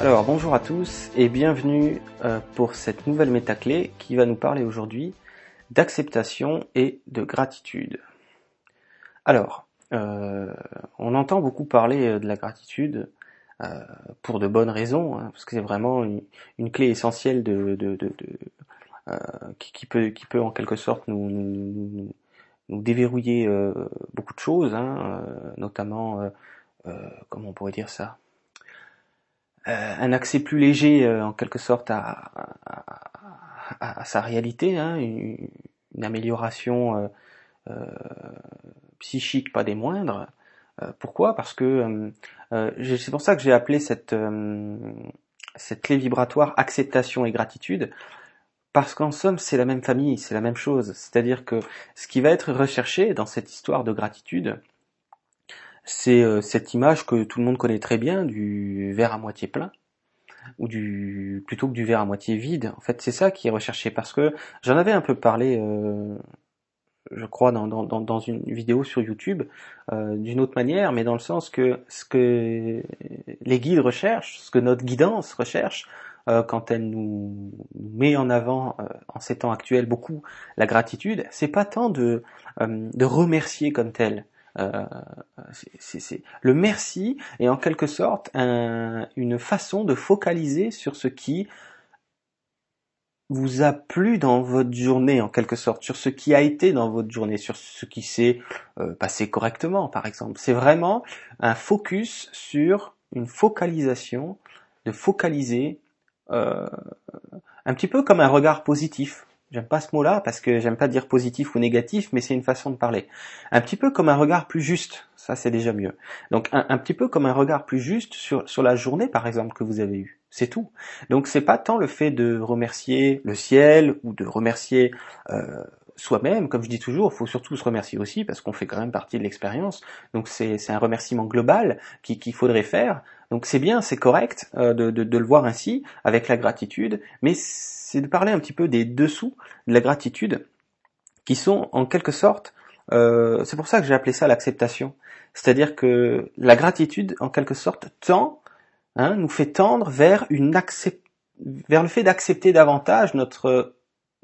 Alors bonjour à tous et bienvenue euh, pour cette nouvelle métaclé qui va nous parler aujourd'hui d'acceptation et de gratitude. Alors, euh, on entend beaucoup parler euh, de la gratitude pour de bonnes raisons, hein, parce que c'est vraiment une, clé essentielle qui, peut, en quelque sorte nous, déverrouiller beaucoup de choses, hein, notamment, comment on pourrait dire ça? Un accès plus léger euh, en quelque sorte à, sa réalité, hein, une, amélioration euh, psychique pas des moindres. pourquoi? Parce que c'est pour ça que j'ai appelé cette cette clé vibratoire acceptation et gratitude, parce qu'en somme c'est la même famille, c'est la même chose. C'est-à-dire que ce qui va être recherché dans cette histoire de gratitude, c'est euh, cette image que tout le monde connaît très bien du verre à moitié plein ou du plutôt que du verre à moitié vide. En fait, c'est ça qui est recherché parce que j'en avais un peu parlé, euh, je crois, dans, dans, une vidéo sur YouTube, euh, d'une autre manière, mais dans le sens que ce que les guides recherchent, ce que notre guidance recherche, quand elle nous, met en avant en ces temps actuels beaucoup la gratitude, c'est pas tant de, de remercier comme tel, euh, le merci est en quelque sorte une façon de focaliser sur ce qui vous a plu dans votre journée en quelque sorte, sur ce qui a été dans votre journée, sur ce qui s'est euh, passé correctement par exemple. C'est vraiment un focus sur une focalisation, de focaliser euh, un petit peu comme un regard positif. J'aime pas ce mot-là parce que j'aime pas dire positif ou négatif, mais c'est une façon de parler. Un petit peu comme un regard plus juste, ça c'est déjà mieux. Donc un, petit peu comme un regard plus juste sur, sur la journée par exemple que vous avez eue. C'est tout. Donc c'est pas tant le fait de remercier le ciel ou de remercier euh, soi-même, comme je dis toujours, faut surtout se remercier aussi parce qu'on fait quand même partie de l'expérience. Donc c'est un remerciement global qu'il faudrait faire. Donc c'est bien, c'est correct euh, de, de, de, le voir ainsi avec la gratitude, mais c'est de parler un petit peu des dessous de la gratitude, qui sont en quelque sorte, euh, c'est pour ça que j'ai appelé ça l'acceptation. C'est-à-dire que la gratitude, en quelque sorte, tend, hein, nous fait tendre vers une vers le fait d'accepter davantage notre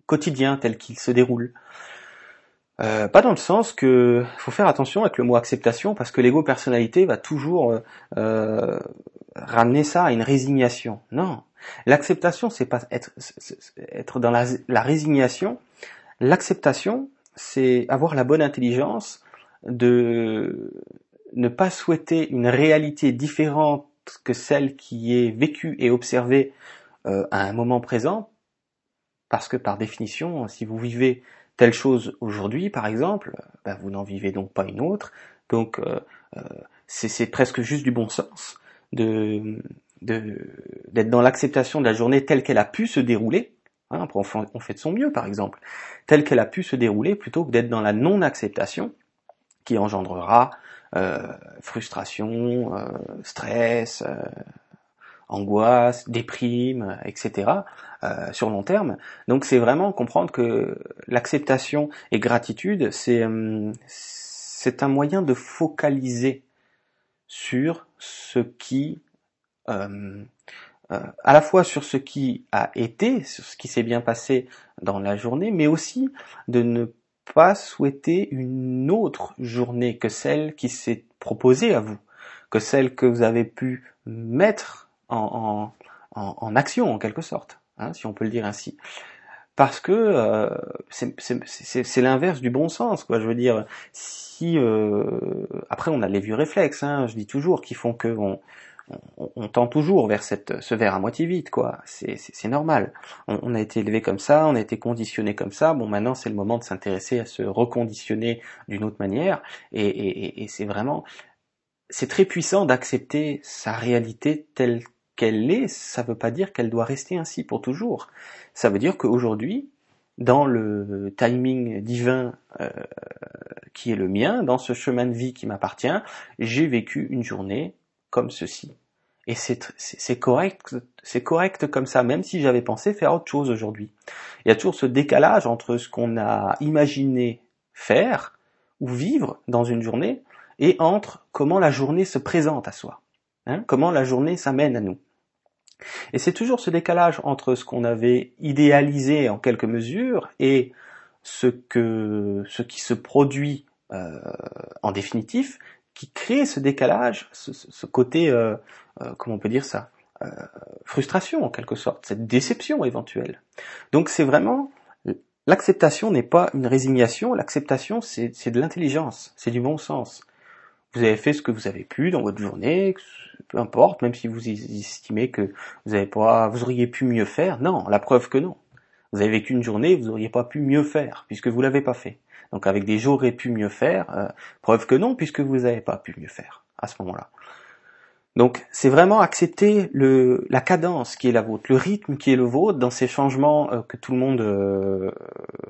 quotidien tel qu'il se déroule. Euh, pas dans le sens que faut faire attention avec le mot acceptation parce que l'ego personnalité va toujours euh, euh ramener ça à une résignation. Non, L'acceptation, c'est pas être, être dans la, la résignation. L'acceptation, c'est avoir la bonne intelligence de ne pas souhaiter une réalité différente que celle qui est vécue et observée euh, à un moment présent, parce que par définition, si vous vivez telle chose aujourd'hui, par exemple, ben vous n'en vivez donc pas une autre. Donc euh, euh, c'est presque juste du bon sens de d'être dans l'acceptation de la journée telle qu'elle a pu se dérouler. Hein, on, fait, de son mieux, par exemple, telle qu'elle a pu se dérouler, plutôt que d'être dans la non-acceptation qui engendrera euh, frustration, euh, stress, euh, angoisse, déprime, etc. sur long terme. Donc c'est vraiment comprendre que l'acceptation et gratitude, c'est c'est un moyen de focaliser sur ce qui euh, euh, à la fois sur ce qui a été, sur ce qui s'est bien passé dans la journée, mais aussi de ne pas souhaiter une autre journée que celle qui s'est proposée à vous, que celle que vous avez pu mettre en, en, en action en quelque sorte, hein, si on peut le dire ainsi. Parce que euh, c'est l'inverse du bon sens, quoi. Je veux dire, si euh, après on a les vieux réflexes, hein, je dis toujours, qui font que on, on, tend toujours vers cette, ce verre à moitié vide, quoi. C'est normal. On, a été élevé comme ça, on a été conditionné comme ça. Bon, maintenant c'est le moment de s'intéresser à se reconditionner d'une autre manière. Et, c'est vraiment, c'est très puissant d'accepter sa réalité telle qu'elle est. Ça ne veut pas dire qu'elle doit rester ainsi pour toujours. Ça veut dire qu'aujourd'hui, dans le timing divin euh, qui est le mien, dans ce chemin de vie qui m'appartient, j'ai vécu une journée comme ceci. Et c'est correct, c'est correct comme ça, même si j'avais pensé faire autre chose aujourd'hui. Il y a toujours ce décalage entre ce qu'on a imaginé faire ou vivre dans une journée et entre comment la journée se présente à soi, hein, comment la journée s'amène à nous. Et c'est toujours ce décalage entre ce qu'on avait idéalisé en quelque mesure et ce que ce qui se produit euh, en définitif qui crée ce décalage, ce, côté, euh, euh, comment on peut dire ça, frustration en quelque sorte, cette déception éventuelle. Donc c'est vraiment l'acceptation n'est pas une résignation, l'acceptation c'est de l'intelligence, c'est du bon sens. Vous avez fait ce que vous avez pu dans votre journée, peu importe, même si vous estimez que vous avez pas, vous auriez pu mieux faire. Non, la preuve que non. Vous avez vécu une journée, vous n'auriez pas pu mieux faire, puisque vous l'avez pas fait. Donc avec des j'aurais pu mieux faire, euh, preuve que non, puisque vous n'avez pas pu mieux faire à ce moment-là. Donc c'est vraiment accepter le, la cadence qui est la vôtre, le rythme qui est le vôtre dans ces changements euh, que tout le monde euh,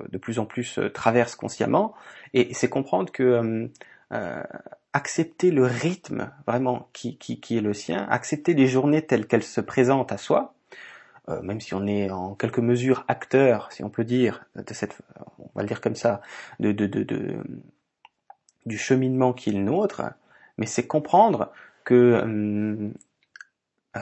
de plus en plus traverse consciemment, et c'est comprendre que accepter le rythme vraiment qui, qui, qui, est le sien, accepter les journées telles qu'elles se présentent à soi, euh, même si on est en quelque mesure acteur, si on peut dire, de cette, on va le dire comme ça, de, de, de, de du cheminement qui est le nôtre, mais c'est comprendre que euh,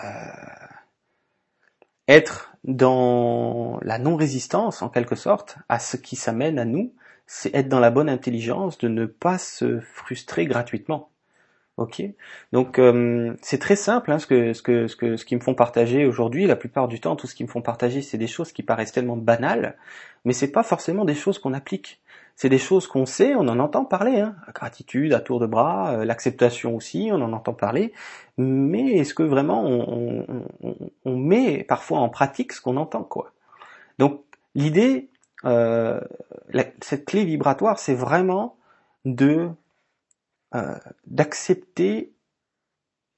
être dans la non-résistance, en quelque sorte, à ce qui s'amène à nous, c'est être dans la bonne intelligence de ne pas se frustrer gratuitement. Ok, donc euh, c'est très simple hein, ce que ce que ce que ce qui me font partager aujourd'hui. La plupart du temps, tout ce qui me font partager, c'est des choses qui paraissent tellement banales, mais c'est pas forcément des choses qu'on applique. C'est des choses qu'on sait, on en entend parler. Hein. Gratitude à tour de bras, euh, l'acceptation aussi, on en entend parler. Mais est-ce que vraiment on, on, on, met parfois en pratique ce qu'on entend quoi? Donc l'idée, euh, cette clé vibratoire, c'est vraiment de euh, d'accepter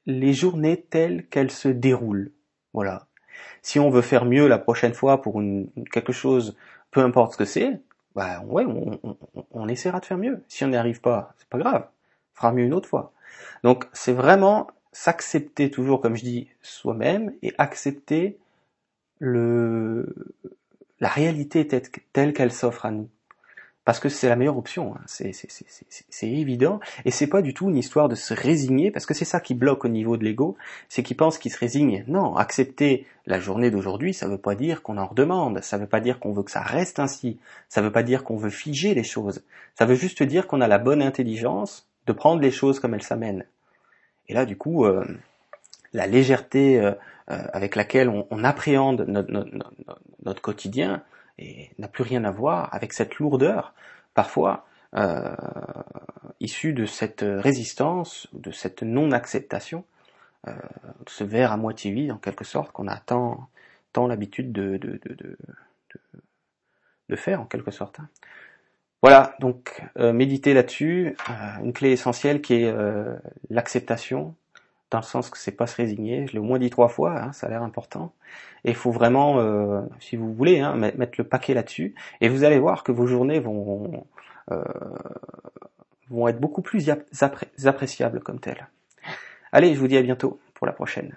les journées telles qu'elles se déroulent. Voilà. Si on veut faire mieux la prochaine fois pour une, quelque chose, peu importe ce que c'est, bah ouais, on, on, on, essaiera de faire mieux. Si on n'y arrive pas, c'est pas grave, on fera mieux une autre fois. Donc c'est vraiment s'accepter toujours, comme je dis, soi-même et accepter le la réalité telle qu'elle s'offre à nous parce que c'est la meilleure option, hein. c'est évident, et c'est pas du tout une histoire de se résigner, parce que c'est ça qui bloque au niveau de l'ego, c'est qu'il pense qu'il se résigne. Non, accepter la journée d'aujourd'hui, ça veut pas dire qu'on en redemande, ça veut pas dire qu'on veut que ça reste ainsi, ça veut pas dire qu'on veut figer les choses, ça veut juste dire qu'on a la bonne intelligence de prendre les choses comme elles s'amènent. Et là, du coup, euh, la légèreté euh, euh, avec laquelle on, appréhende notre, quotidien, n'a plus rien à voir avec cette lourdeur, parfois euh, issue de cette résistance, de cette non-acceptation, de ce verre à moitié vide en quelque sorte qu'on a tant, tant l'habitude de, de, faire en quelque sorte. Hein. Voilà, donc euh, méditer là-dessus, une clé essentielle qui est l'acceptation, dans le sens que c'est pas se résigner. Je l'ai au moins dit trois fois, hein, ça a l'air important. Et il faut vraiment, euh, si vous voulez, hein, mettre le paquet là-dessus. Et vous allez voir que vos journées vont euh, vont être beaucoup plus appréciables comme telles. Allez, je vous dis à bientôt pour la prochaine.